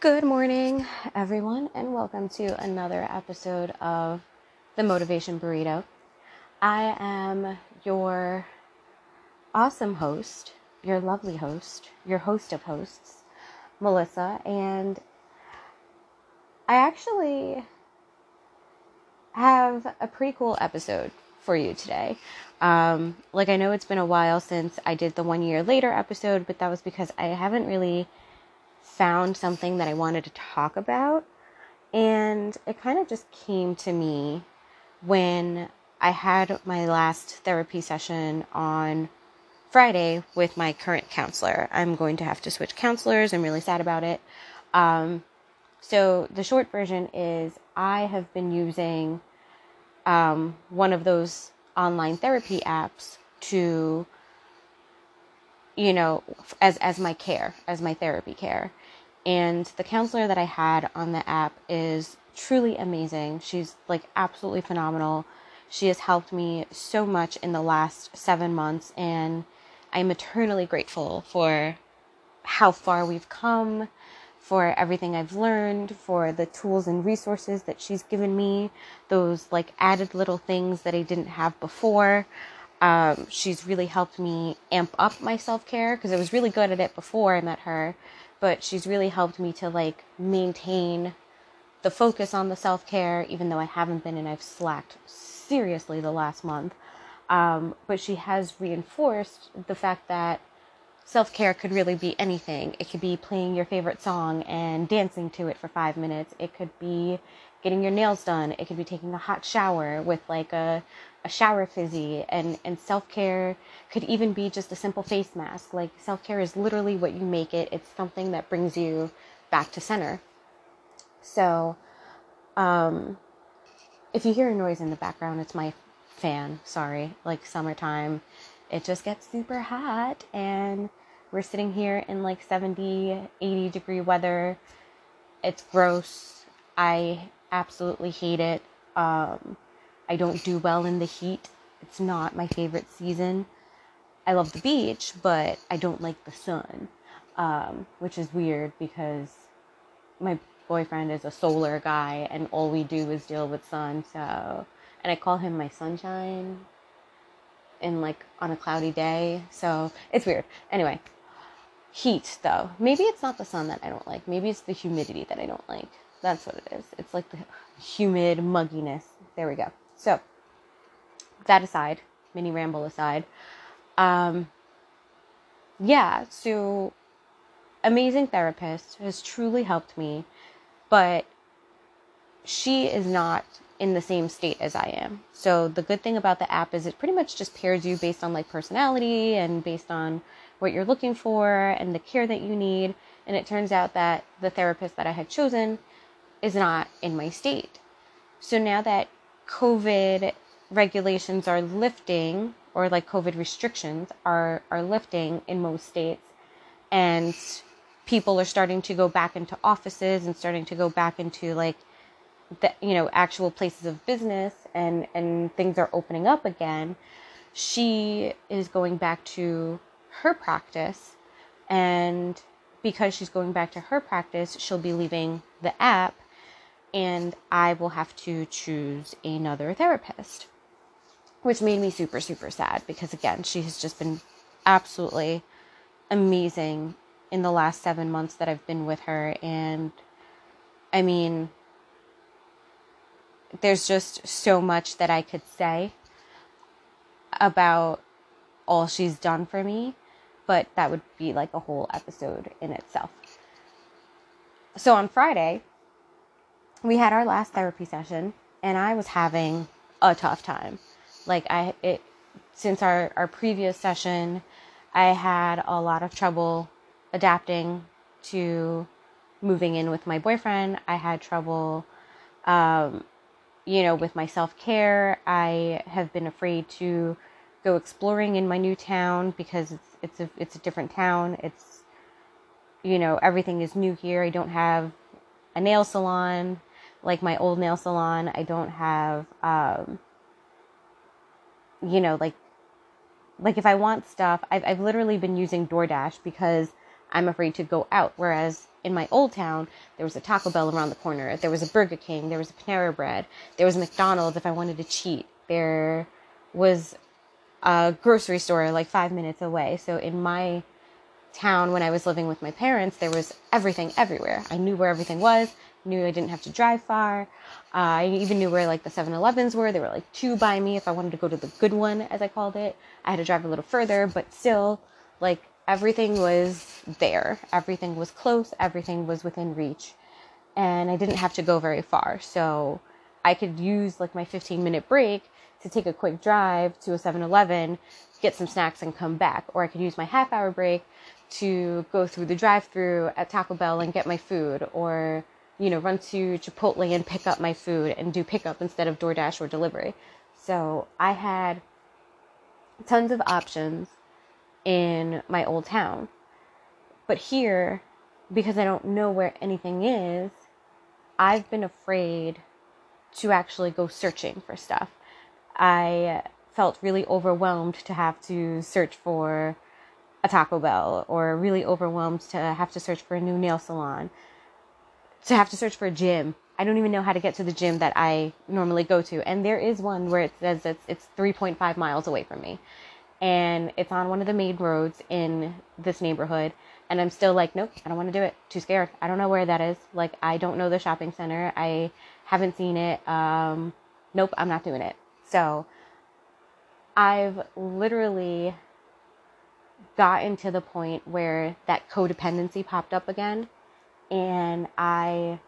Good morning, everyone, and welcome to another episode of the Motivation Burrito. I am your awesome host, your lovely host, your host of hosts, Melissa, and I actually have a pretty cool episode for you today. Um, like, I know it's been a while since I did the one year later episode, but that was because I haven't really found something that I wanted to talk about. And it kind of just came to me when I had my last therapy session on Friday with my current counselor. I'm going to have to switch counselors. I'm really sad about it. Um, so, the short version is I have been using um, one of those online therapy apps to you know as as my care as my therapy care and the counselor that I had on the app is truly amazing. She's like absolutely phenomenal. She has helped me so much in the last seven months, and I'm eternally grateful for how far we've come, for everything I've learned, for the tools and resources that she's given me, those like added little things that I didn't have before. Um, she's really helped me amp up my self care because I was really good at it before I met her but she's really helped me to like maintain the focus on the self care, even though I haven't been and I've slacked seriously the last month. Um, but she has reinforced the fact that self care could really be anything. It could be playing your favorite song and dancing to it for five minutes. It could be getting your nails done. It could be taking a hot shower with like a, a shower fizzy. And, and self care could even be just a simple face mask. Like self care is literally what you make it, it's something that brings you back to center. So, um, if you hear a noise in the background, it's my fan. Sorry. Like summertime, it just gets super hot and we're sitting here in like 70, 80 degree weather. It's gross. I absolutely hate it. Um, I don't do well in the heat. It's not my favorite season. I love the beach, but I don't like the sun, um, which is weird because my boyfriend is a solar guy and all we do is deal with sun. So, and I call him my sunshine in like on a cloudy day. So it's weird. Anyway, heat though. Maybe it's not the sun that I don't like. Maybe it's the humidity that I don't like. That's what it is. It's like the humid mugginess. There we go. So, that aside, mini ramble aside, um, yeah, so amazing therapist has truly helped me, but she is not in the same state as I am. So the good thing about the app is it pretty much just pairs you based on like personality and based on what you're looking for and the care that you need. And it turns out that the therapist that I had chosen is not in my state. So now that COVID regulations are lifting, or like COVID restrictions are, are lifting in most states, and people are starting to go back into offices and starting to go back into like the you know actual places of business and and things are opening up again. She is going back to her practice and because she's going back to her practice she'll be leaving the app and I will have to choose another therapist. Which made me super, super sad because, again, she has just been absolutely amazing in the last seven months that I've been with her. And I mean, there's just so much that I could say about all she's done for me, but that would be like a whole episode in itself. So on Friday, we had our last therapy session and I was having a tough time. Like I it since our our previous session, I had a lot of trouble adapting to moving in with my boyfriend. I had trouble um you know with my self-care. I have been afraid to go exploring in my new town because it's it's a it's a different town. It's you know, everything is new here. I don't have a nail salon like my old nail salon. I don't have, um, you know, like, like if I want stuff, I've, I've literally been using DoorDash because I'm afraid to go out. Whereas in my old town, there was a Taco Bell around the corner, there was a Burger King, there was a Panera Bread, there was McDonald's if I wanted to cheat, there was a grocery store like five minutes away. So in my town, when I was living with my parents, there was everything everywhere. I knew where everything was, knew I didn't have to drive far. Uh, I even knew where like the 7 Elevens were. There were like two by me if I wanted to go to the good one, as I called it. I had to drive a little further, but still, like everything was there. Everything was close, everything was within reach. And I didn't have to go very far. So I could use like my 15 minute break to take a quick drive to a 7 Eleven, get some snacks, and come back. Or I could use my half hour break to go through the drive through at Taco Bell and get my food. Or, you know, run to Chipotle and pick up my food and do pickup instead of DoorDash or delivery. So I had tons of options in my old town. But here, because I don't know where anything is, I've been afraid to actually go searching for stuff. I felt really overwhelmed to have to search for a Taco Bell or really overwhelmed to have to search for a new nail salon, to have to search for a gym. I don't even know how to get to the gym that I normally go to. And there is one where it says it's, it's 3.5 miles away from me and it's on one of the main roads in this neighborhood. And I'm still like, nope, I don't want to do it. Too scared. I don't know where that is. Like, I don't know the shopping center. I haven't seen it. Um, nope, I'm not doing it. So I've literally gotten to the point where that codependency popped up again. And I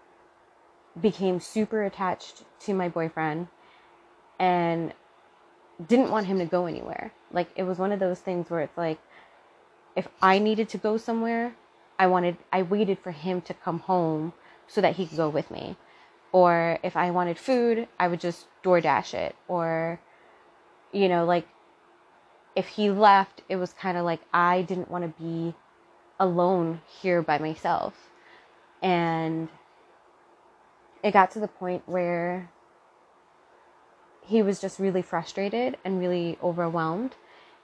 became super attached to my boyfriend. And didn't want him to go anywhere. Like it was one of those things where it's like if I needed to go somewhere, I wanted I waited for him to come home so that he could go with me. Or if I wanted food, I would just DoorDash it. Or you know, like if he left, it was kind of like I didn't want to be alone here by myself. And it got to the point where he was just really frustrated and really overwhelmed.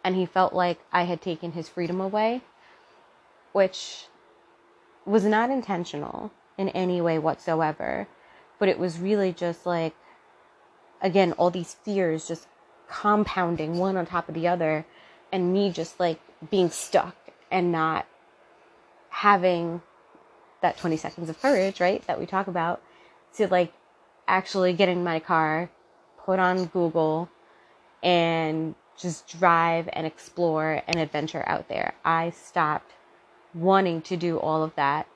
And he felt like I had taken his freedom away, which was not intentional in any way whatsoever. But it was really just like, again, all these fears just compounding one on top of the other, and me just like being stuck and not having that 20 seconds of courage, right? That we talk about to like actually get in my car, put on Google and just drive and explore and adventure out there. I stopped wanting to do all of that.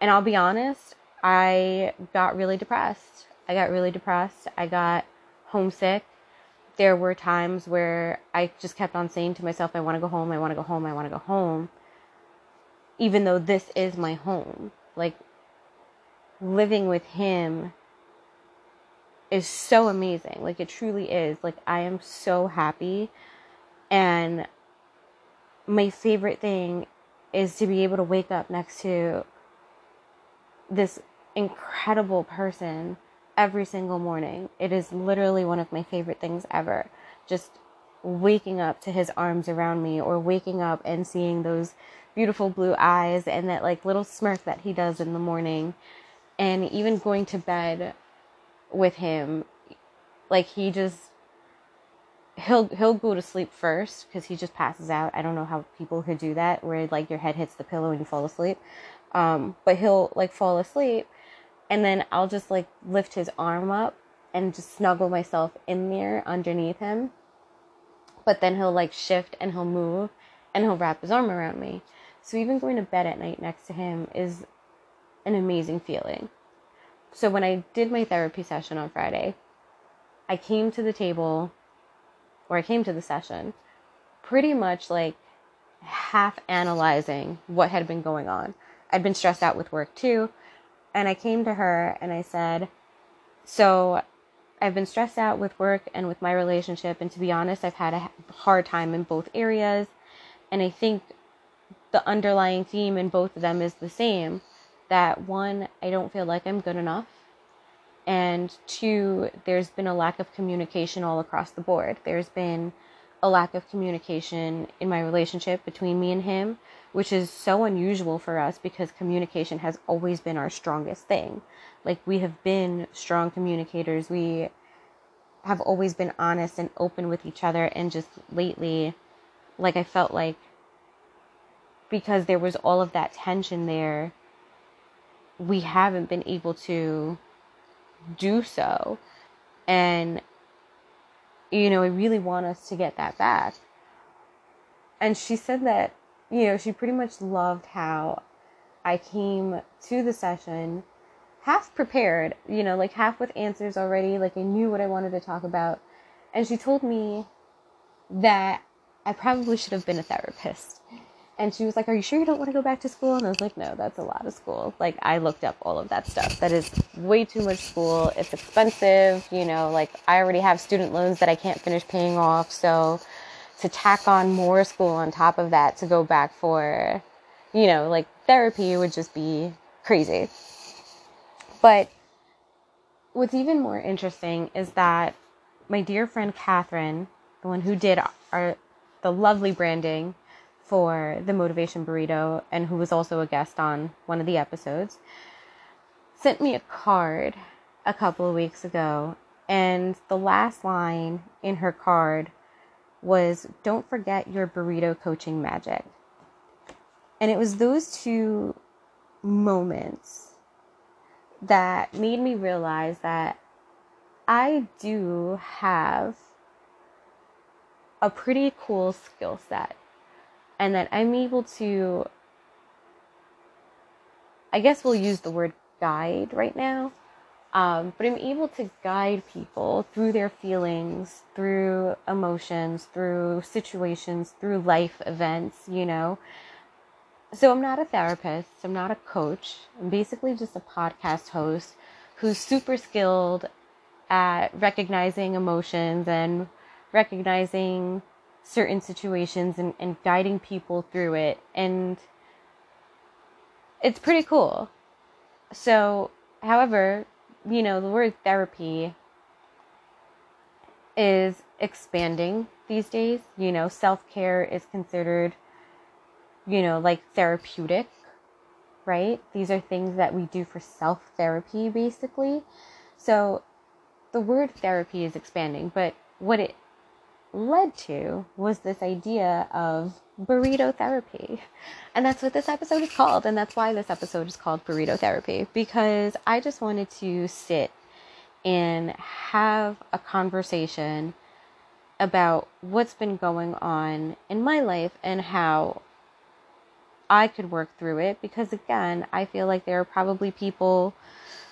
And I'll be honest, I got really depressed. I got really depressed. I got homesick. There were times where I just kept on saying to myself, I want to go home, I want to go home, I want to go home. Even though this is my home. Like living with him is so amazing. Like it truly is. Like I am so happy. And my favorite thing is to be able to wake up next to this incredible person every single morning. It is literally one of my favorite things ever. Just waking up to his arms around me or waking up and seeing those beautiful blue eyes and that like little smirk that he does in the morning. And even going to bed with him like he just he'll he'll go to sleep first because he just passes out. I don't know how people could do that where like your head hits the pillow and you fall asleep. Um but he'll like fall asleep and then i'll just like lift his arm up and just snuggle myself in there underneath him. But then he'll like shift and he'll move and he'll wrap his arm around me so even going to bed at night next to him is an amazing feeling so when I did my therapy session on Friday, I came to the table or I came to the session pretty much like half analyzing what had been going on. I'd been stressed out with work too. And I came to her and I said, So I've been stressed out with work and with my relationship. And to be honest, I've had a hard time in both areas. And I think the underlying theme in both of them is the same that one, I don't feel like I'm good enough. And two, there's been a lack of communication all across the board. There's been a lack of communication in my relationship between me and him, which is so unusual for us because communication has always been our strongest thing. Like we have been strong communicators. We have always been honest and open with each other and just lately like I felt like because there was all of that tension there we haven't been able to do so and you know, I really want us to get that back. And she said that, you know, she pretty much loved how I came to the session half prepared, you know, like half with answers already, like I knew what I wanted to talk about. And she told me that I probably should have been a therapist. And she was like, Are you sure you don't want to go back to school? And I was like, No, that's a lot of school. Like, I looked up all of that stuff. That is way too much school. It's expensive. You know, like, I already have student loans that I can't finish paying off. So, to tack on more school on top of that to go back for, you know, like therapy would just be crazy. But what's even more interesting is that my dear friend Catherine, the one who did our the lovely branding for the motivation burrito and who was also a guest on one of the episodes, sent me a card a couple of weeks ago and the last line in her card was don't forget your burrito coaching magic. And it was those two moments that made me realize that I do have a pretty cool skill set and that I'm able to, I guess we'll use the word guide right now, um, but I'm able to guide people through their feelings, through emotions, through situations, through life events, you know, so I'm not a therapist, I'm not a coach. I'm basically just a podcast host who's super skilled at recognizing emotions and recognizing certain situations and, and guiding people through it. And it's pretty cool. So, however, you know, the word therapy is expanding these days. You know, self care is considered you know, like therapeutic, right? These are things that we do for self therapy, basically. So the word therapy is expanding, but what it led to was this idea of burrito therapy. And that's what this episode is called. And that's why this episode is called burrito therapy, because I just wanted to sit and have a conversation about what's been going on in my life and how I could work through it because again, I feel like there are probably people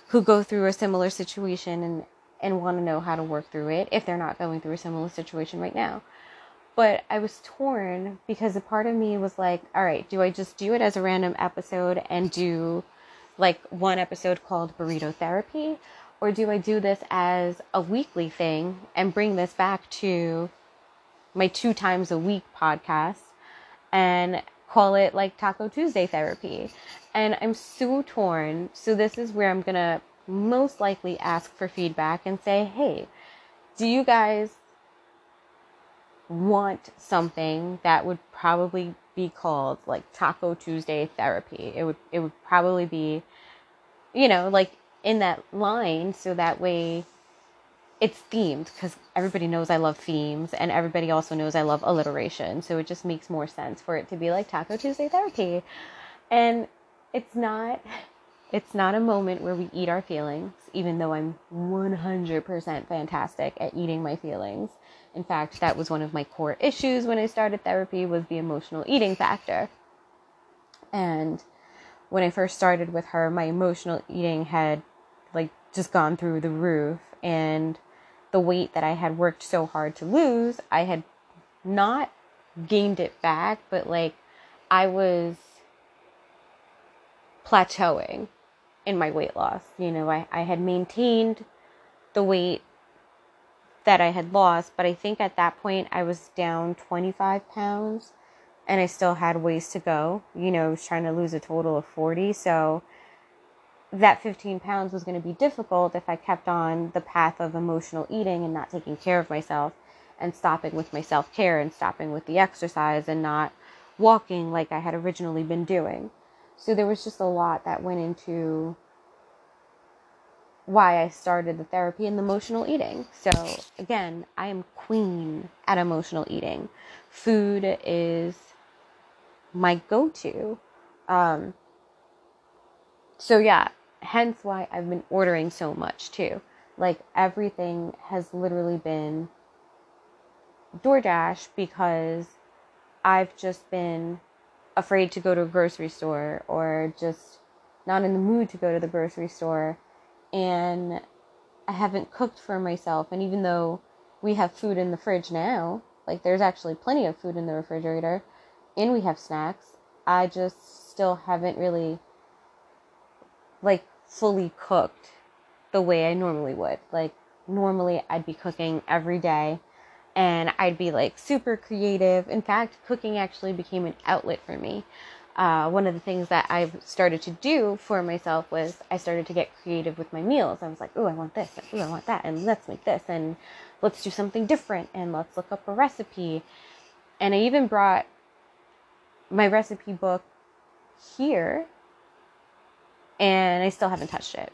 who go through a similar situation and and want to know how to work through it if they're not going through a similar situation right now. But I was torn because a part of me was like, all right, do I just do it as a random episode and do like one episode called Burrito Therapy? Or do I do this as a weekly thing and bring this back to my two times a week podcast and call it like Taco Tuesday therapy. And I'm so torn. So this is where I'm going to most likely ask for feedback and say, "Hey, do you guys want something that would probably be called like Taco Tuesday therapy?" It would it would probably be you know, like in that line so that way it's themed because everybody knows I love themes and everybody also knows I love alliteration. So it just makes more sense for it to be like Taco Tuesday therapy. And it's not it's not a moment where we eat our feelings, even though I'm 100% fantastic at eating my feelings. In fact, that was one of my core issues when I started therapy was the emotional eating factor. And when I first started with her, my emotional eating had like just gone through the roof and the weight that I had worked so hard to lose, I had not gained it back, but like I was plateauing in my weight loss. You know, I, I had maintained the weight that I had lost, but I think at that point I was down 25 pounds and I still had ways to go. You know, I was trying to lose a total of 40. So that 15 pounds was going to be difficult if I kept on the path of emotional eating and not taking care of myself. and stopping with my self care and stopping with the exercise and not walking like I had originally been doing. So there was just a lot that went into why I started the therapy and the emotional eating. So again, I am queen at emotional eating. Food is my go-to. Um, so yeah, hence why I've been ordering so much too. Like everything has literally been DoorDash because I've just been afraid to go to a grocery store or just not in the mood to go to the grocery store and I haven't cooked for myself and even though we have food in the fridge now, like there's actually plenty of food in the refrigerator and we have snacks, I just still haven't really like fully cooked the way I normally would. Like normally I'd be cooking every day and I'd be like super creative. In fact, cooking actually became an outlet for me. Uh, one of the things that I've started to do for myself was I started to get creative with my meals. I was like, oh, I want this, oh, I want that, and let's make this, and let's do something different, and let's look up a recipe. And I even brought my recipe book here, and I still haven't touched it.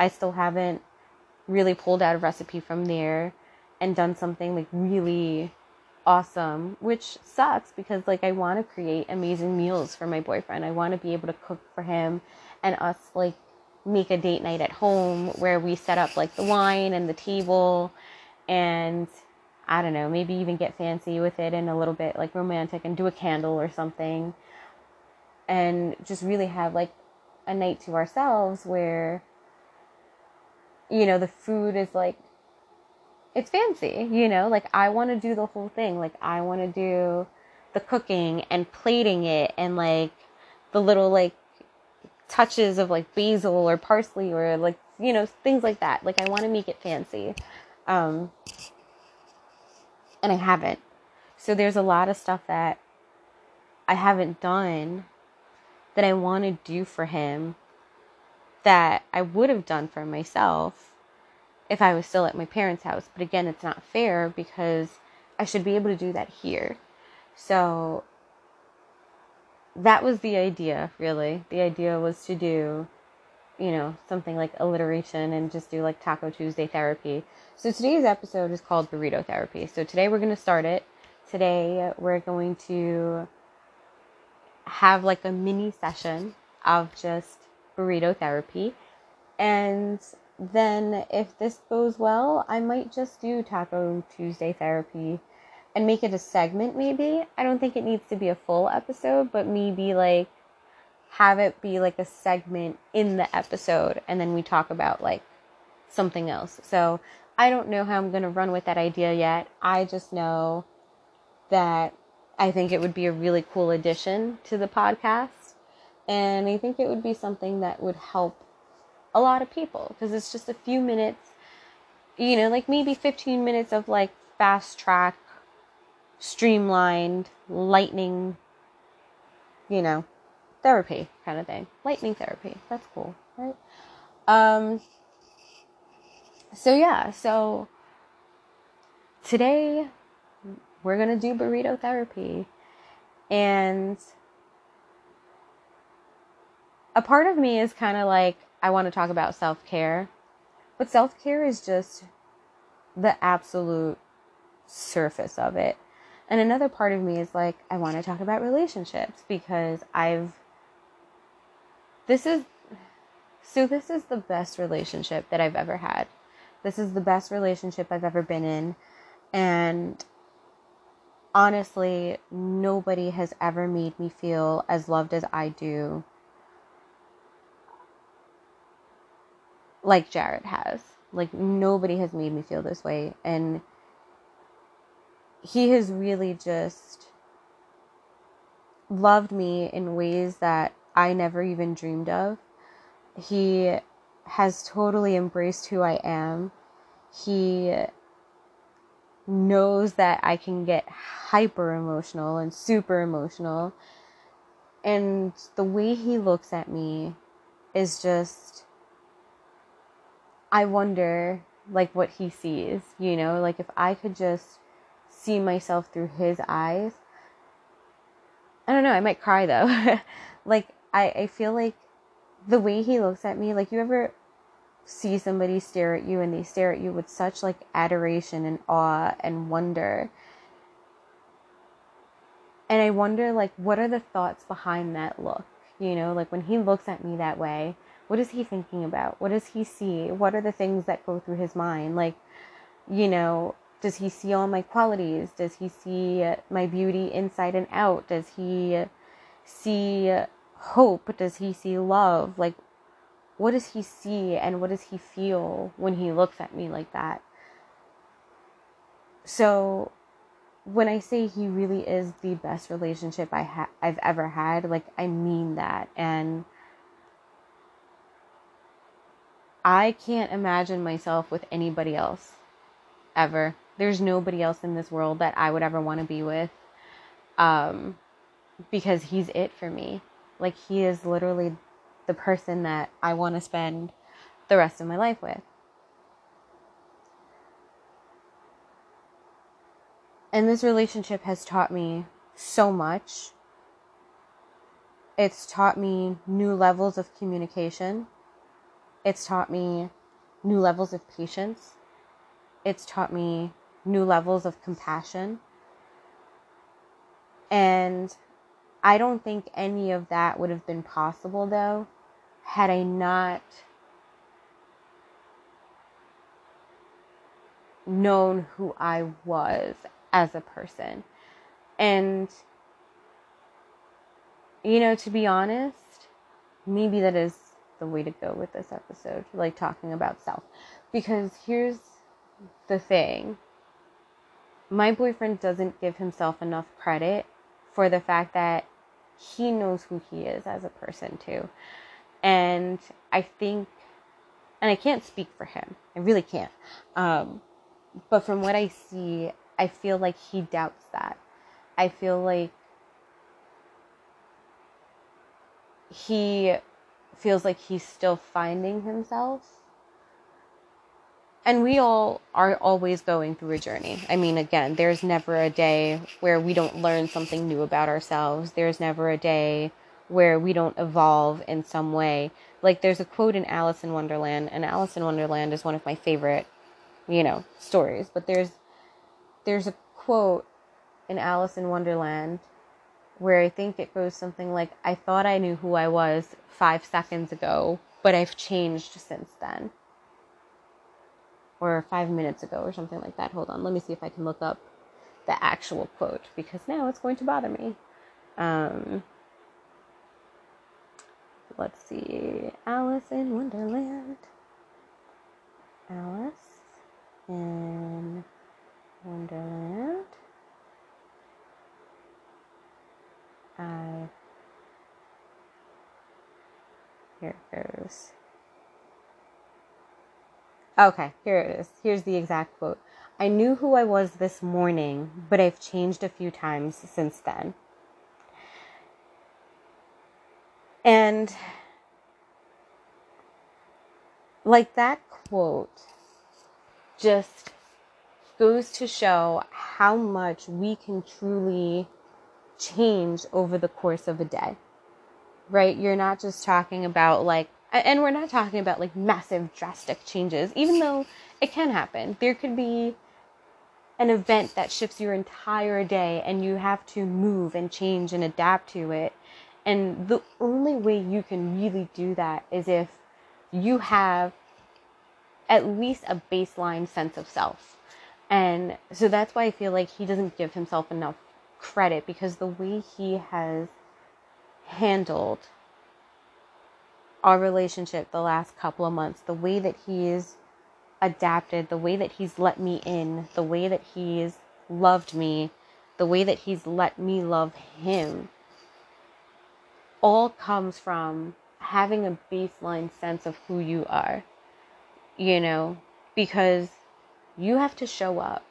I still haven't really pulled out a recipe from there and done something like really awesome, which sucks because like I want to create amazing meals for my boyfriend. I want to be able to cook for him and us like make a date night at home where we set up like the wine and the table and I don't know, maybe even get fancy with it and a little bit like romantic and do a candle or something and just really have like a night to ourselves where you know the food is like it's fancy, you know, like I want to do the whole thing. Like I want to do the cooking and plating it and like the little like touches of like basil or parsley or like, you know, things like that. Like I want to make it fancy. Um and I haven't. So there's a lot of stuff that I haven't done that I want to do for him that I would have done for myself if I was still at my parents' house. But again, it's not fair because I should be able to do that here. So that was the idea, really. The idea was to do, you know, something like alliteration and just do like Taco Tuesday therapy. So today's episode is called Burrito Therapy. So today we're going to start it. Today we're going to have like a mini session of just burrito therapy. And then if this goes well, I might just do Taco Tuesday therapy and make it a segment maybe. I don't think it needs to be a full episode, but maybe like have it be like a segment in the episode and then we talk about like something else. So I don't know how I'm going to run with that idea yet. I just know that I think it would be a really cool addition to the podcast. And I think it would be something that would help a lot of people because it's just a few minutes, you know, like maybe 15 minutes of like fast track, streamlined, lightning, you know, therapy kind of thing. Lightning therapy. That's cool, right? Um, so yeah, so today we're going to do burrito therapy. And a part of me is kind of like, I want to talk about self care. But self care is just the absolute surface of it. And another part of me is like, I want to talk about relationships because I've. This is. So, this is the best relationship that I've ever had. This is the best relationship I've ever been in. And honestly, nobody has ever made me feel as loved as I do like Jared has. Like nobody has made me feel this way and he has really just loved me in ways that I never even dreamed of. He has totally embraced who I am. He knows that I can get hyper emotional and super emotional. And the way he looks at me is just I wonder like what he sees, you know, like if I could just see myself through his eyes. I don't know, I might cry though. like I, I feel like the way he looks at me, like you ever see somebody stare at you and they stare at you with such like adoration and awe and wonder. And I wonder like what are the thoughts behind that look? You know, like when he looks at me that way, what is he thinking about? What does he see? What are the things that go through his mind? Like, you know, does he see all my qualities? Does he see my beauty inside and out? Does he see hope? Does he see love? Like, what does he see and what does he feel when he looks at me like that? So, when I say he really is the best relationship I ha- I've ever had, like I mean that, and I can't imagine myself with anybody else ever. There's nobody else in this world that I would ever want to be with, um, because he's it for me. Like he is literally the person that I want to spend the rest of my life with. And this relationship has taught me so much. It's taught me new levels of communication. It's taught me new levels of patience. It's taught me new levels of compassion. And I don't think any of that would have been possible though had I not known who I was as a person. And, you know, to be honest, maybe that is the way to go with this episode, like talking about self. Because here's the thing my boyfriend doesn't give himself enough credit for the fact that he knows who he is as a person too. And I think, and I can't speak for him, I really can't. Um, but from what I see, I feel like he doubts that. I feel like he feels like he's still finding himself and we all are always going through a journey. I mean, again, there's never a day where we don't learn something new about ourselves. There's never a day where we don't evolve in some way. Like there's a quote in Alice in Wonderland, and Alice in Wonderland is one of my favorite, you know, stories. But there's there's a quote in Alice in Wonderland where I think it goes something like, I thought I knew who I was five seconds ago, but I've changed since then or five minutes ago or something like that. Hold on, let me see if I can look up the actual quote because now it's going to bother me. Um, let's see. Alice in Wonderland. Alice in Wonderland. I. Here it goes. Okay, here it is. Here's the exact quote. I knew who I was this morning, but I've changed a few times since then. And like that quote just goes to show how much we can truly change over the course of a day. Right? You're not just talking about like and we're not talking about like massive drastic changes even though it can happen there could be an event that shifts your entire day and you have to move and change and adapt to it and the only way you can really do that is if you have at least a baseline sense of self and so that's why i feel like he doesn't give himself enough credit because the way he has handled our relationship the last couple of months, the way that he's adapted, the way that he's let me in, the way that he's loved me, the way that he's let me love him, all comes from having a baseline sense of who you are, you know, because you have to show up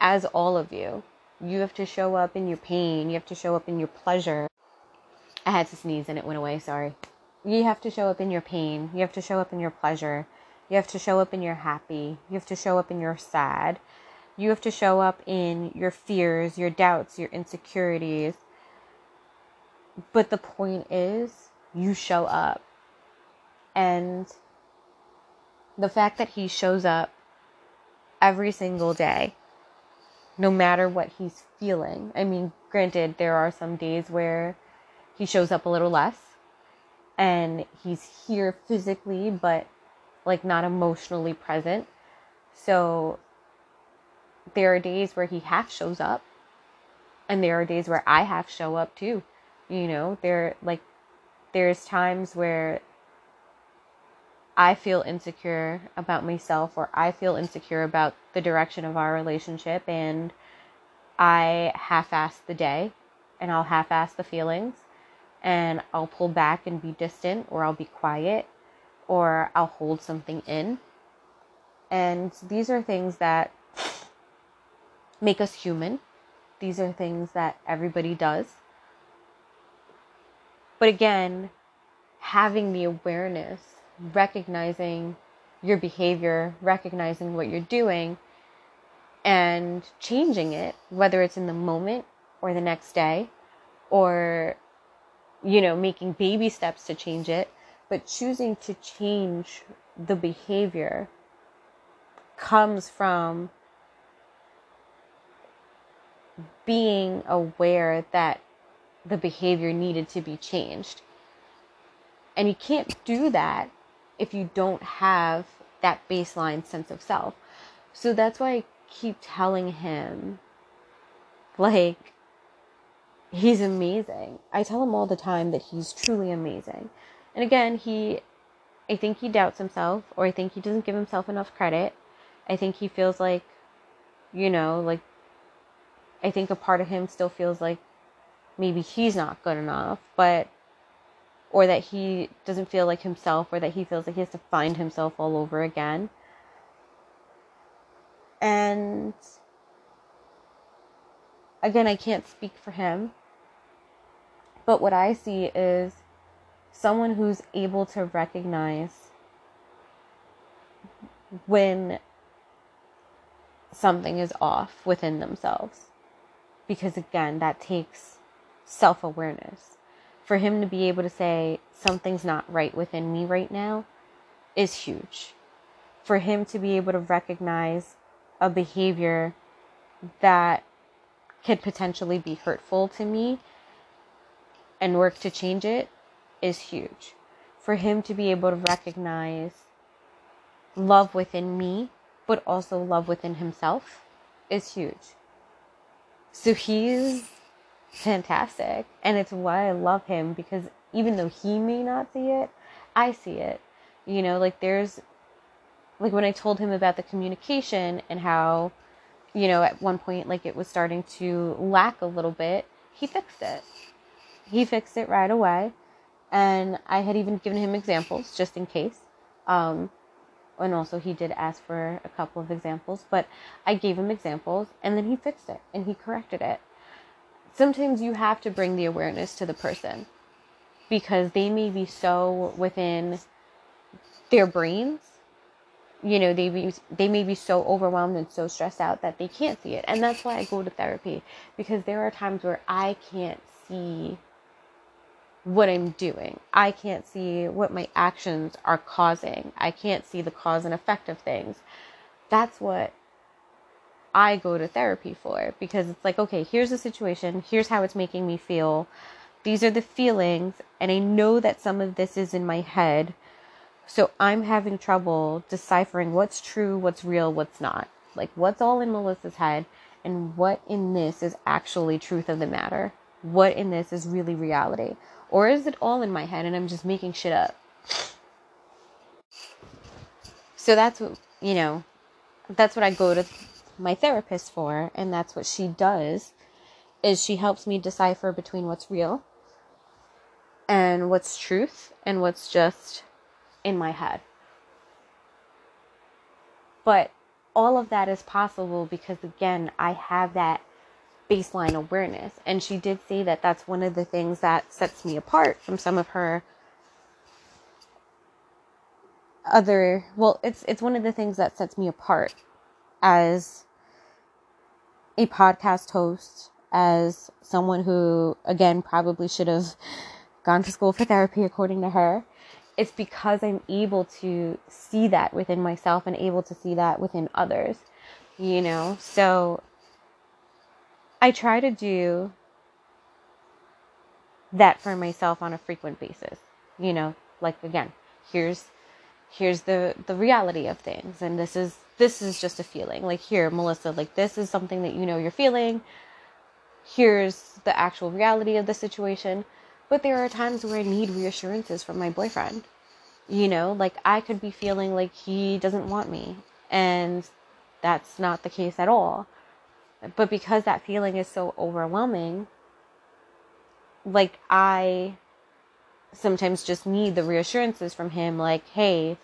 as all of you. You have to show up in your pain, you have to show up in your pleasure. I had to sneeze and it went away, sorry you have to show up in your pain. You have to show up in your pleasure. You have to show up in your happy. You have to show up in your sad. You have to show up in your fears, your doubts, your insecurities. But the point is, you show up. And the fact that he shows up every single day, no matter what he's feeling. I mean, granted, there are some days where he shows up a little less and he's here physically, but like not emotionally present. So there are days where he half shows up and there are days where I half show up too. You know, there like there's times where I feel insecure about myself or I feel insecure about the direction of our relationship and I half ass the day and I'll half ass the feelings and I'll pull back and be distant or I'll be quiet or I'll hold something in. And these are things that make us human. These are things that everybody does. But again, having the awareness, recognizing your behavior, recognizing what you're doing, and changing it, whether it's in the moment or the next day, or, you know, making baby steps to change it, but choosing to change the behavior comes from being aware that the behavior needed to be changed. And you can't do that if you don't have that baseline sense of self. So that's why I keep telling him, like, he's amazing. I tell him all the time that he's truly amazing. And again, he, I think he doubts himself, or I think he doesn't give himself enough credit. I think he feels like, you know, like, I think a part of him still feels like maybe he's not good enough, but or that he doesn't feel like himself or that he feels like he has to find himself all over again. And again, I can't speak for him, but what I see is someone who's able to recognize when something is off within themselves. Because again, that takes self awareness. For him to be able to say, something's not right within me right now, is huge. For him to be able to recognize a behavior that could potentially be hurtful to me and work to change it is huge. For him to be able to recognize love within me, but also love within himself is huge. So he's fantastic. And it's why I love him because even though he may not see it, I see it. You know, like there's, like when I told him about the communication and how, you know, at one point, like it was starting to lack a little bit, he fixed it. He fixed it right away. And I had even given him examples just in case. Um, and also he did ask for a couple of examples, but I gave him examples and then he fixed it and he corrected it sometimes you have to bring the awareness to the person because they may be so within their brains you know they be, they may be so overwhelmed and so stressed out that they can't see it and that's why I go to therapy because there are times where I can't see what I'm doing. I can't see what my actions are causing. I can't see the cause and effect of things. That's what I go to therapy for because it's like, okay, here's the situation, here's how it's making me feel. These are the feelings, and I know that some of this is in my head. So I'm having trouble deciphering what's true, what's real, what's not. Like, what's all in Melissa's head, and what in this is actually truth of the matter. What in this is really reality. Or is it all in my head and I'm just making shit up? So that's what, you know, that's what I go to my therapist for, and that's what she does is she helps me decipher between what's real and what's truth and what's just in my head. But all of that is possible because again, I have that baseline awareness. And she did say that that's one of the things that sets me apart from some of her other well, it's it's one of the things that sets me apart as a podcast host, as someone who, again, probably should have gone to school for therapy, according to her, it's because I'm able to see that within myself and able to see that within others, you know? So I try to do that for myself on a frequent basis, you know, like again, here's here's the the reality of things and this is this is just a feeling. Like here melissa like this is something that you know you're feeling. Here's the actual reality of the situation. But there are times where i need reassurances from my boyfriend. You know like i could be feeling like he doesn't want me. And that's not the case at all. But because that feeling is so overwhelming like i sometimes just need the reassurances from him like hey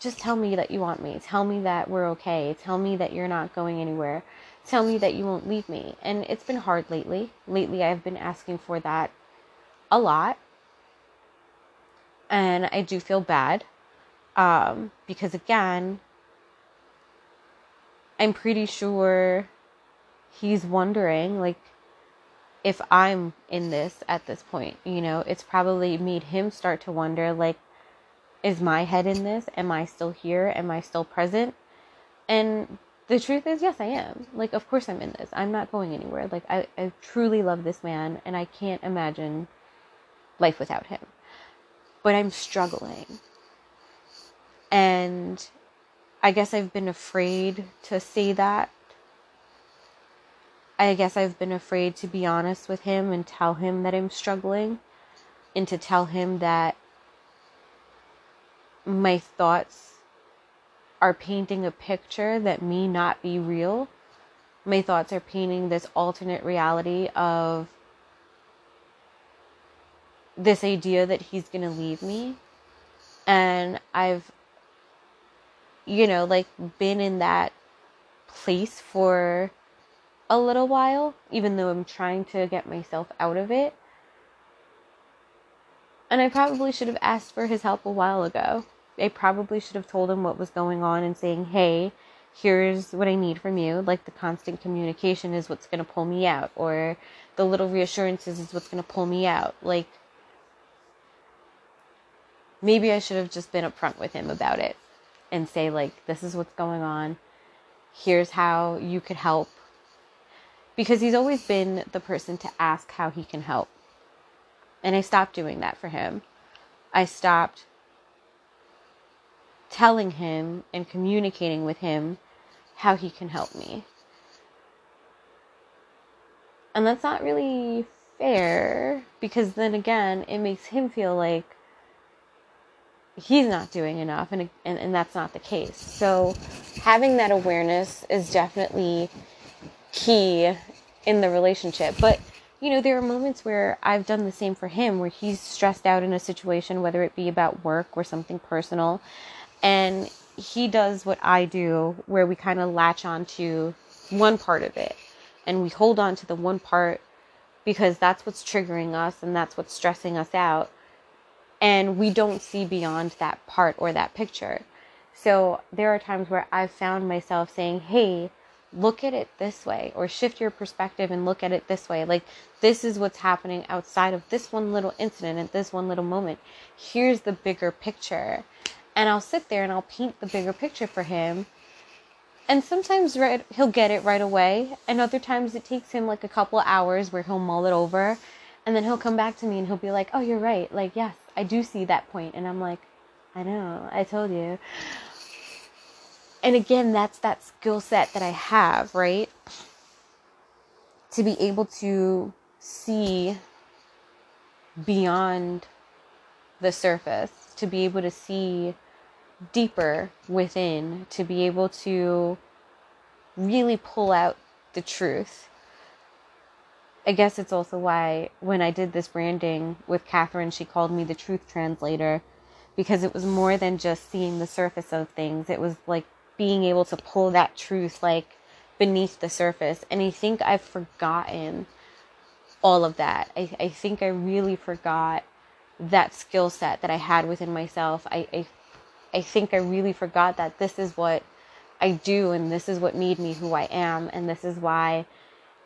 just tell me that you want me. Tell me that we're okay. Tell me that you're not going anywhere. Tell me that you won't leave me. And it's been hard lately. Lately i've been asking for that a lot. And i do feel bad um, because again i'm pretty sure he's wondering like if I'm in this at this point. You know, it's probably made him start to wonder like, is my head in this? Am I still here? Am I still present? And the truth is, yes, I am. Like, of course I'm in this. I'm not going anywhere. Like, I, I truly love this man and I can't imagine life without him. But I'm struggling. And I guess I've been afraid to say that I guess I've been afraid to be honest with him and tell him that I'm struggling and to tell him that my thoughts are painting a picture that may not be real. My thoughts are painting this alternate reality of this idea that he's going to leave me. And I've, you know, like been in that place for a little while, even though I'm trying to get myself out of it. And I probably should have asked for his help a while ago. I probably should have told him what was going on and saying, hey, here's what I need from you. Like the constant communication is what's going to pull me out, or the little reassurances is what's going to pull me out. Like, maybe I should have just been upfront with him about it and say, like, this is what's going on. Here's how you could help because he's always been the person to ask how he can help. And I stopped doing that for him. I stopped telling him and communicating with him how he can help me. And that's not really fair because then again, it makes him feel like he's not doing enough and, and, and that's not the case. So having that awareness is definitely key in the relationship. But, you know, there are moments where I've done the same for him, where he's stressed out in a situation, whether it be about work or something personal. And he does what I do, where we kind of latch on to one part of it and we hold on to the one part because that's what's triggering us and that's what's stressing us out. And we don't see beyond that part or that picture. So there are times where I've found myself saying, Hey, look at it this way or shift your perspective and look at it this way. Like, this is what's happening outside of this one little incident at this one little moment. Here's the bigger picture. And I'll sit there and I'll paint the bigger picture for him. And sometimes right, he'll get it right away. And other times it takes him like a couple hours where he'll mull it over. And then he'll come back to me and he'll be like, oh, you're right. Like, yes, I do see that point. And I'm like, I know, I told you and again, that's that skill set that I have, right? To be able to see beyond the surface, to be able to see deeper within, to be able to really pull out the truth. I guess it's also why when I did this branding with Catherine, she called me the truth translator because it was more than just seeing the surface of things. It was like being able to pull that truth like beneath the surface. And I think I've forgotten all of that. I, I think I really forgot that skill set that I had within myself. I, I I think I really forgot that this is what I do, and this is what made me who I am, and this is why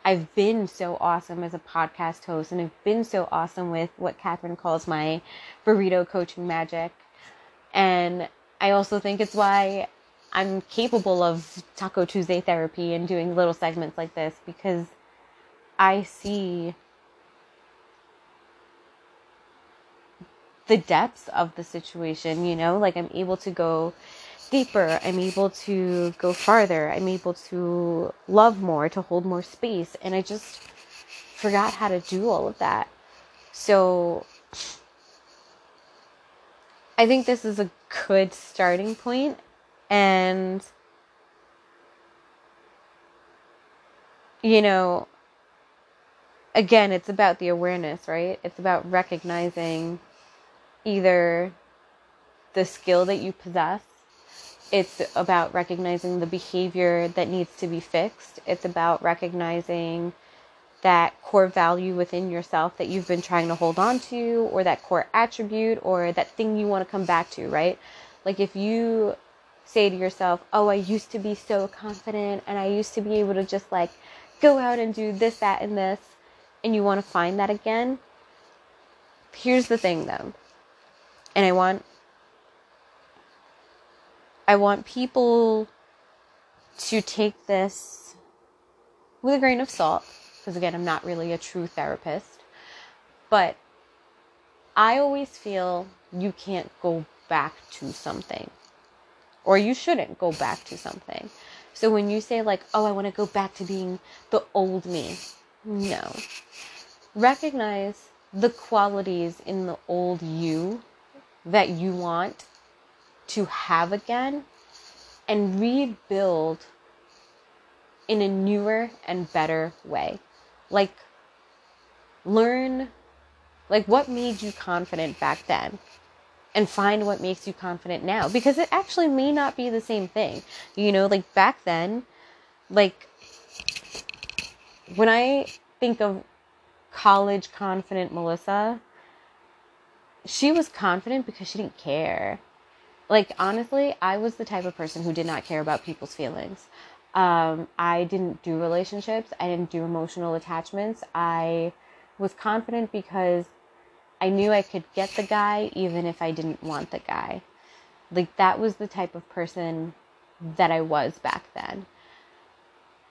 I've been so awesome as a podcast host, and I've been so awesome with what Catherine calls my burrito coaching magic. And I also think it's why I'm capable of Taco Tuesday therapy and doing little segments like this because I see the depths of the situation, you know, like I'm able to go deeper, I'm able to go farther, I'm able to love more, to hold more space, and I just forgot how to do all of that. So I think this is a good starting point. And you know again it's about the awareness right? It's about recognizing either the skill that you possess it's about recognizing the behavior that needs to be fixed. It's about recognizing that core value within yourself that you've been trying to hold on to or that core attribute or that thing you want to come back to right? Like if you say to yourself oh i used to be so confident and i used to be able to just like go out and do this that and this and you want to find that again here's the thing though and I want I want people to take this with a grain of salt because again I'm not really a true therapist but I always feel you can't go back to something or you shouldn't go back to something. So when you say like oh I want to go back to being the old me no. Recognize the qualities in the old you that you want to have again and rebuild in a newer and better way. Like, learn, like, what made you confident back then? And find what makes you confident now. Because it actually may not be the same thing. You know, like, back then, like, when I think of college confident Melissa, she was confident because she didn't care. Like, honestly, I was the type of person who did not care about people's feelings. Um, I didn't do relationships, I didn't do emotional attachments. I was confident because I knew I could get the guy even if I didn't want the guy. Like, that was the type of person that I was back then.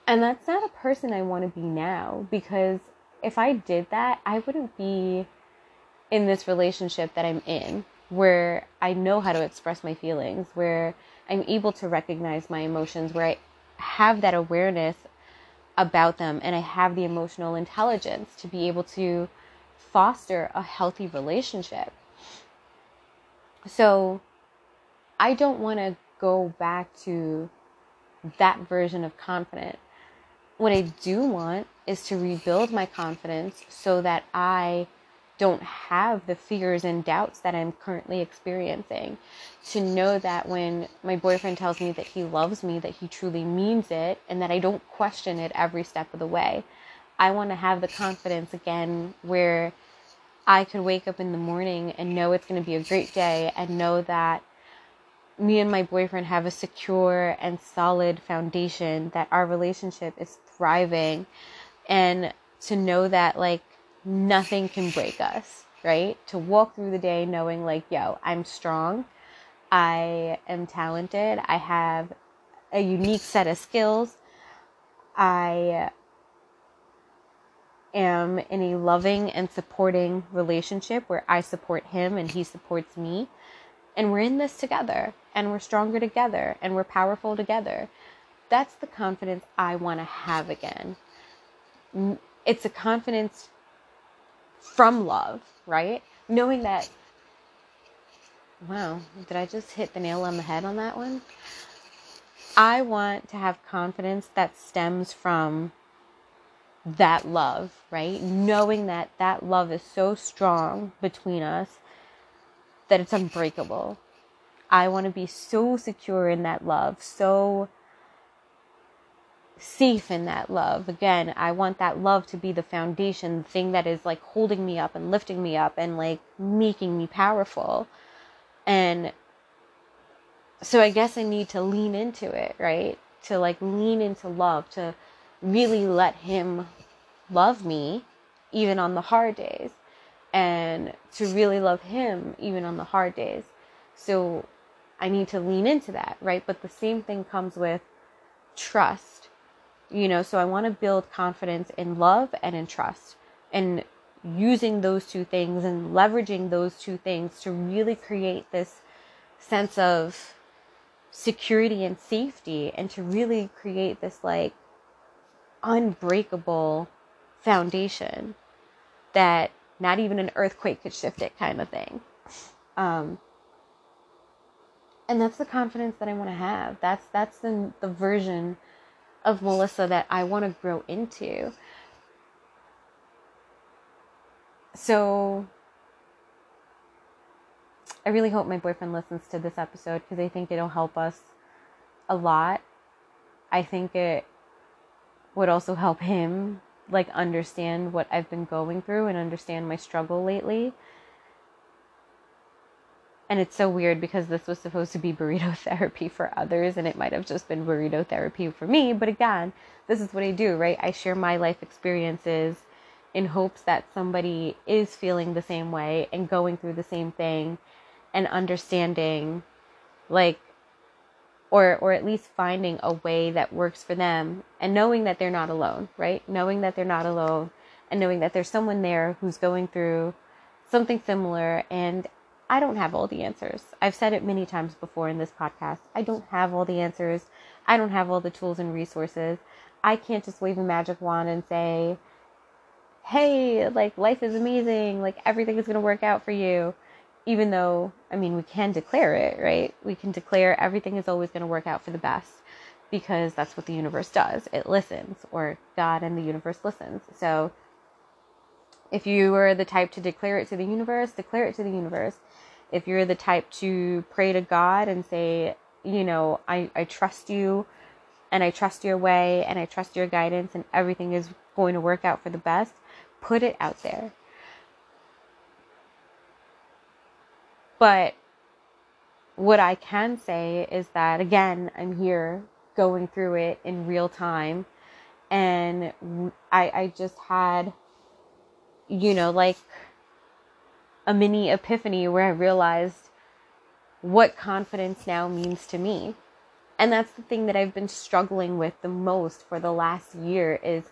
And that's not a person I want to be now because if I did that, I wouldn't be in this relationship that I'm in where I know how to express my feelings, where I'm able to recognize my emotions, where I have that awareness about them and I have the emotional intelligence to be able to foster a healthy relationship. So I don't want to go back to that version of confident. What I do want is to rebuild my confidence so that I don't have the fears and doubts that I'm currently experiencing. To know that when my boyfriend tells me that he loves me, that he truly means it, and that I don't question it every step of the way. I want to have the confidence again where I could wake up in the morning and know it's going to be a great day and know that me and my boyfriend have a secure and solid foundation, that our relationship is thriving, and to know that, like, nothing can break us, right? To walk through the day knowing, like, yo, I'm strong, I am talented, I have a unique set of skills, I am in a loving and supporting relationship where I support him and he supports me. And we're in this together and we're stronger together and we're powerful together. That's the confidence I want to have again. It's a confidence from love, right? Knowing that, wow, did I just hit the nail on the head on that one? I want to have confidence that stems from that love, right? Knowing that that love is so strong between us that it's unbreakable. I want to be so secure in that love, so safe in that love. Again, I want that love to be the foundation, the thing that is like holding me up and lifting me up and like making me powerful. And so I guess I need to lean into it, right? To like lean into love, to really let him love me even on the hard days and to really love him even on the hard days. So I need to lean into that, right? But the same thing comes with trust. You know, so I want to build confidence in love and in trust and using those two things and leveraging those two things to really create this sense of security and safety and to really create this like unbreakable foundation that not even an earthquake could shift it kind of thing. Um, and that's the confidence that I want to have. That's that's the the version of Melissa that I want to grow into. So I really hope my boyfriend listens to this episode because I think it'll help us a lot. I think it would also help him like understand what I've been going through and understand my struggle lately. And it's so weird because this was supposed to be burrito therapy for others and it might have just been burrito therapy for me. But again, this is what I do, right? I share my life experiences in hopes that somebody is feeling the same way and going through the same thing and understanding like or or at least finding a way that works for them and knowing that they're not alone, right? Knowing that they're not alone and knowing that there's someone there who's going through something similar and I don't have all the answers. I've said it many times before in this podcast. I don't have all the answers. I don't have all the tools and resources. I can't just wave a magic wand and say, "Hey, like life is amazing. Like everything is going to work out for you." even though, I mean, we can declare it, right? We can declare everything is always going to work out for the best because that's what the universe does. It listens, or God and the universe listens. So if you are the type to declare it to the universe, declare it to the universe. If you're the type to pray to God and say, you know, I, I trust you and I trust your way and I trust your guidance and everything is going to work out for the best, put it out there But what I can say is that, again, I'm here going through it in real time. And I, I just had, you know, like a mini epiphany where I realized what confidence now means to me. And that's the thing that I've been struggling with the most for the last year is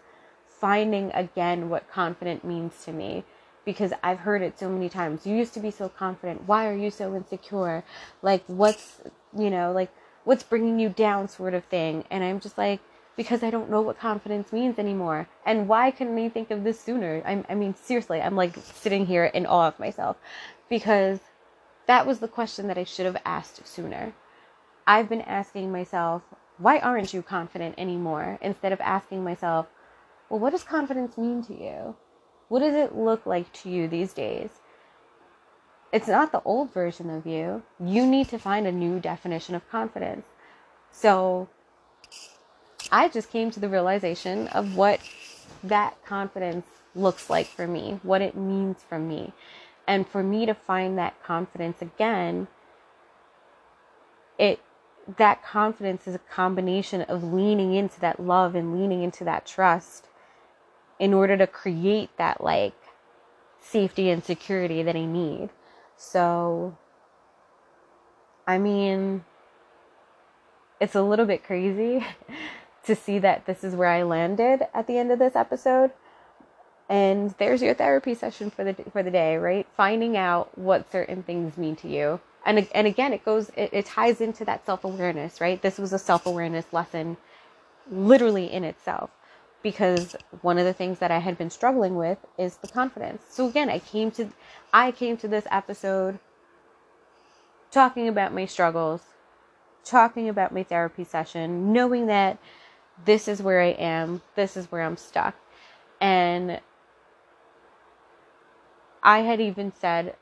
finding again what confident means to me because I've heard it so many times. You used to be so confident. Why are you so insecure? Like, what's, you know, like, what's bringing you down, sort of thing. And I'm just like, because I don't know what confidence means anymore. And why couldn't I think of this sooner? I'm, I mean, seriously, I'm like sitting here in awe of myself because that was the question that I should have asked sooner. I've been asking myself, why aren't you confident anymore? Instead of asking myself, well, what does confidence mean to you? What does it look like to you these days? It's not the old version of you. You need to find a new definition of confidence. So I just came to the realization of what that confidence looks like for me, what it means for me. And for me to find that confidence again, it that confidence is a combination of leaning into that love and leaning into that trust in order to create that like safety and security that I need. So, I mean, it's a little bit crazy to see that this is where I landed at the end of this episode. And there's your therapy session for the for the day, right? Finding out what certain things mean to you. And and again, it goes it, it ties into that self-awareness, right? This was a self-awareness lesson literally in itself because one of the things that I had been struggling with is the confidence. So again, I came to I came to this episode talking about my struggles, talking about my therapy session, knowing that this is where I am, this is where I'm stuck. And I had even said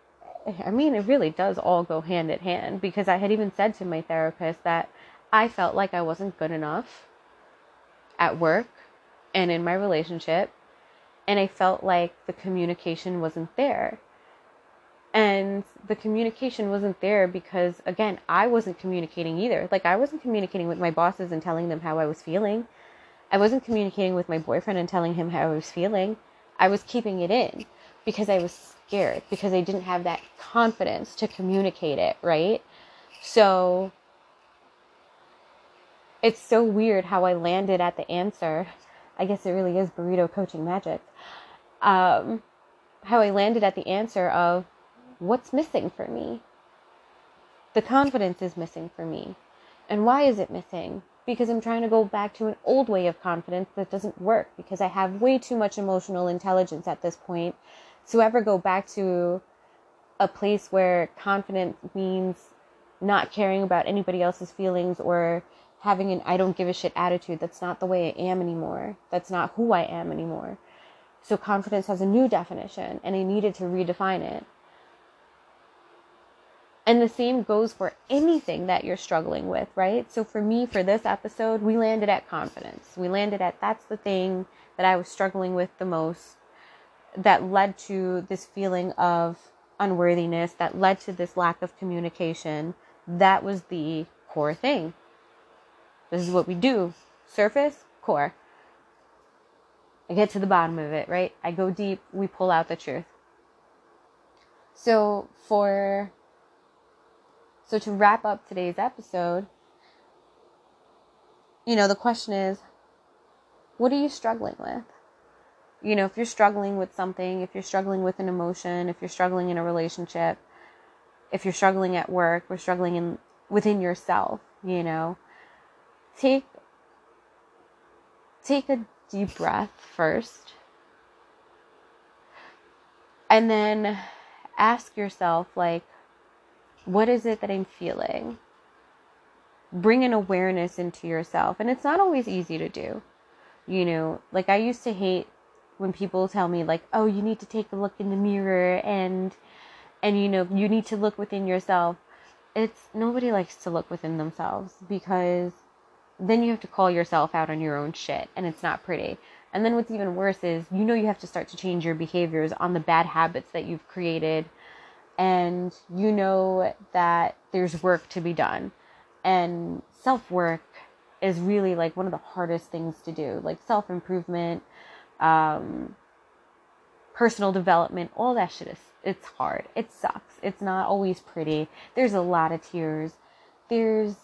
I mean, it really does all go hand in hand because I had even said to my therapist that I felt like I wasn't good enough at work and in my relationship. And I felt like the communication wasn't there. And the communication wasn't there because, again, I wasn't communicating either. Like, I wasn't communicating with my bosses and telling them how I was feeling. I wasn't communicating with my boyfriend and telling him how I was feeling. I was keeping it in because I was scared, because I didn't have that confidence to communicate it, right? So it's so weird how I landed at the answer. I guess it really is burrito coaching magic. Um, how I landed at the answer of what's missing for me. The confidence is missing for me. And why is it missing? Because I'm trying to go back to an old way of confidence that doesn't work because I have way too much emotional intelligence at this point to ever go back to a place where confidence means not caring about anybody else's feelings or having an I don't give a shit attitude. That's not the way I am anymore. That's not who I am anymore. So confidence has a new definition and I needed to redefine it. And the same goes for anything that you're struggling with, right? So for me, for this episode, we landed at confidence. We landed at that's the thing that I was struggling with the most that led to this feeling of unworthiness, that led to this lack of communication. That was the core thing. This is what we do surface, core. I get to the bottom of it, right? I go deep, we pull out the truth. So, for so to wrap up today's episode, you know, the question is what are you struggling with? You know, if you're struggling with something, if you're struggling with an emotion, if you're struggling in a relationship, if you're struggling at work, or struggling in within yourself, you know, take take a deep breath first. And then ask yourself like what is it that I'm feeling? Bring an awareness into yourself. And it's not always easy to do. You know, like I used to hate when people tell me like, "Oh, you need to take a look in the mirror and and you know, you need to look within yourself." It's nobody likes to look within themselves because then you have to call yourself out on your own shit and it's not pretty. And then what's even worse is you know you have to start to change your behaviors on the bad habits that you've created and you know that there's work to be done. And self-work is really like one of the hardest things to do. Like self-improvement, um, personal development, all that shit is it's hard. It sucks. It's not always pretty. There's a lot of tears. There's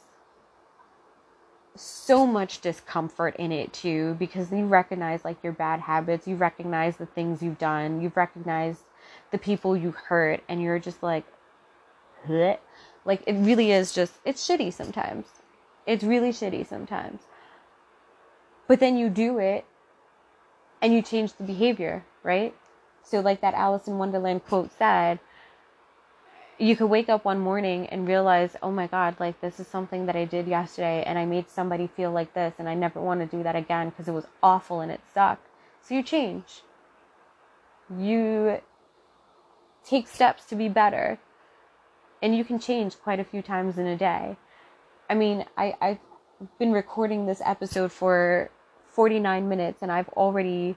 so much discomfort in it too because you recognize like your bad habits, you recognize the things you've done, you've recognized the people you hurt, and you're just like, Bleh. like it really is just it's shitty sometimes. It's really shitty sometimes. But then you do it and you change the behavior, right? So like that Alice in Wonderland quote said, you could wake up one morning and realize, oh my God, like this is something that I did yesterday and I made somebody feel like this and I never want to do that again because it was awful and it sucked. So you change. You take steps to be better. And you can change quite a few times in a day. I mean, I, I've been recording this episode for 49 minutes and I've already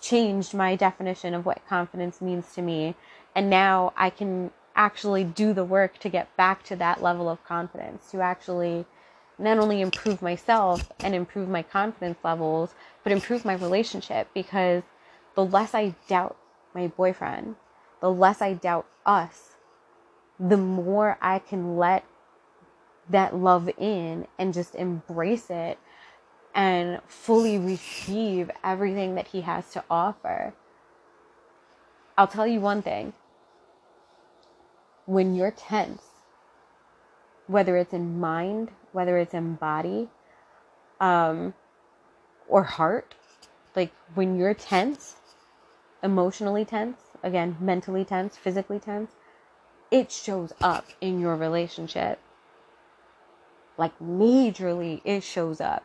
changed my definition of what confidence means to me. And now I can actually do the work to get back to that level of confidence, to actually not only improve myself and improve my confidence levels, but improve my relationship because the less I doubt my boyfriend, the less I doubt us, the more I can let that love in and just embrace it and fully receive everything that he has to offer. I'll tell you one thing when you're tense, whether it's in mind, whether it's in body, um, or heart, like when you're tense, emotionally tense, again, mentally tense, physically tense, it shows up in your relationship. Like majorly, it shows up.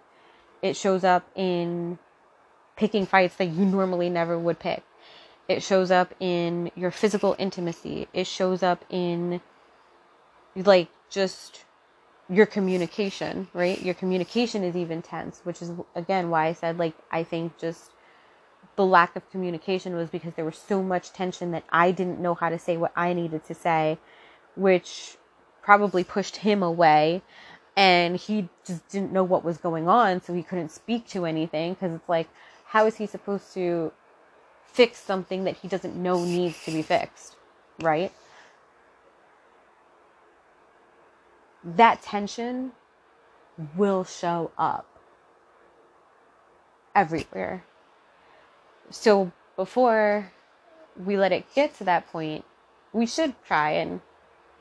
It shows up in picking fights that you normally never would pick. It shows up in your physical intimacy. It shows up in like just your communication, right? Your communication is even tense, which is again why I said like I think just the lack of communication was because there was so much tension that I didn't know how to say what I needed to say, which probably pushed him away. And he just didn't know what was going on, so he couldn't speak to anything because it's like, how is he supposed to fix something that he doesn't know needs to be fixed, right? That tension will show up everywhere. So before we let it get to that point, we should try and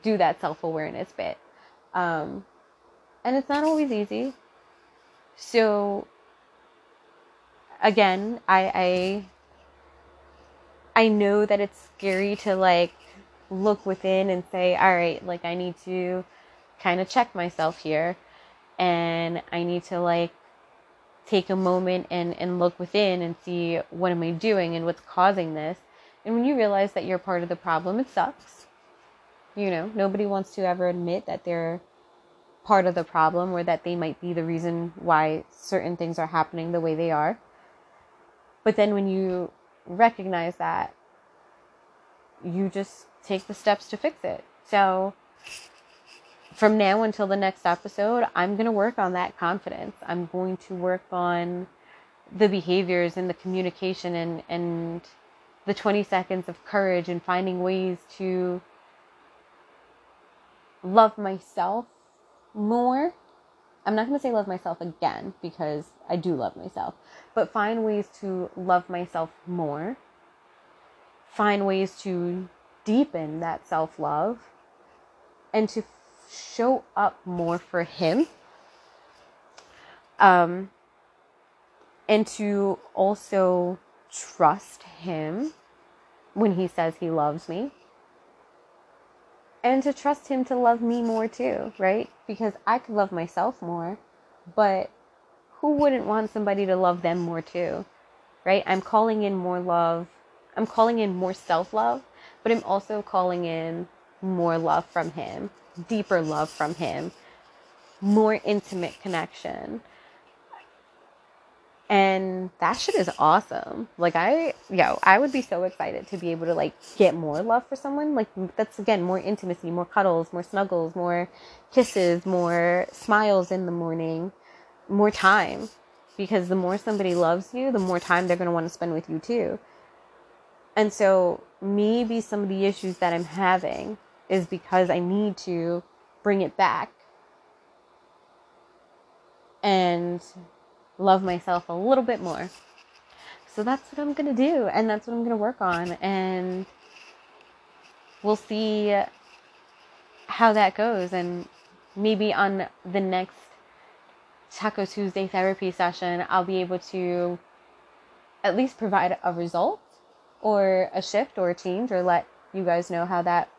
do that self awareness bit. Um, and it's not always easy. So again, I, I I know that it's scary to like look within and say, all right, like I need to kind of check myself here and I need to like take a moment and, and look within and see what am I doing and what's causing this. And when you realize that you're part of the problem, it sucks. You know, nobody wants to ever admit that they're part of the problem or that they might be the reason why certain things are happening the way they are. But then when you recognize that, you just take the steps to fix it. So from now until the next episode, I'm going to work on that confidence. I'm going to work on the behaviors and the communication and, and the 20 seconds of courage and finding ways to love myself more. I'm not going to say love myself again because I do love myself, but find ways to love myself more. Find ways to deepen that self love and to show up more for him. Um, and to also trust him when he says he loves me. And to trust him to love me more too, right? Because I could love myself more, but who wouldn't want somebody to love them more too? Right? I'm calling in more love. I'm calling in more self love, but I'm also calling in more love from him, deeper love from him, more intimate connection. And that shit is awesome. Like I, yo, I would be so excited to be able to like get more love for someone. Like that's again more intimacy, more cuddles, more snuggles, more kisses, more smiles in the morning more time because the more somebody loves you, the more time they're going to want to spend with you too. And so maybe some of the issues that I'm having is because I need to bring it back and love myself a little bit more. So that's what I'm going to do and that's what I'm going to work on and we'll see how that goes and maybe on the next Taco Tuesday therapy session, I'll be able to at least provide a result or a shift or a change or let you guys know how that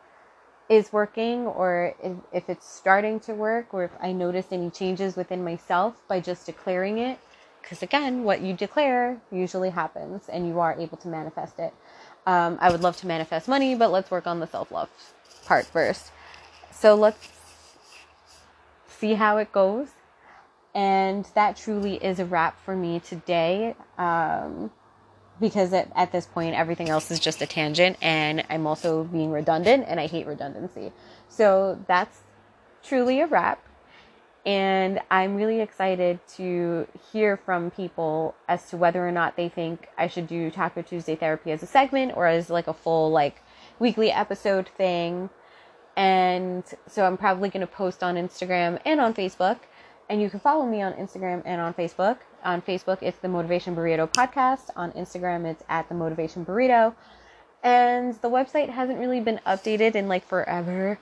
is working or if, it's starting to work or if I noticed any changes within myself by just declaring it. Because again, what you declare usually happens and you are able to manifest it. Um, I would love to manifest money, but let's work on the self love part first. So let's see how it goes. And that truly is a wrap for me today. Um, because at, at this point, everything else is just a tangent, and I'm also being redundant, and I hate redundancy. So that's truly a wrap. And I'm really excited to hear from people as to whether or not they think I should do Taco Tuesday therapy as a segment or as like a full, like, weekly episode thing. And so I'm probably going to post on Instagram and on Facebook and you can follow me on Instagram and on Facebook. On Facebook, it's the Motivation Burrito Podcast. On Instagram, it's at the Motivation Burrito. And the website hasn't really been updated in like forever.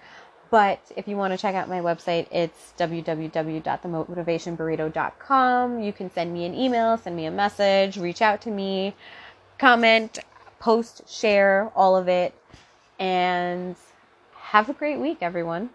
But if you want to check out my website, it's www.themotivationburrito.com. You can send me an email, send me a message, reach out to me, comment, post, share, all of it. And have a great week, everyone.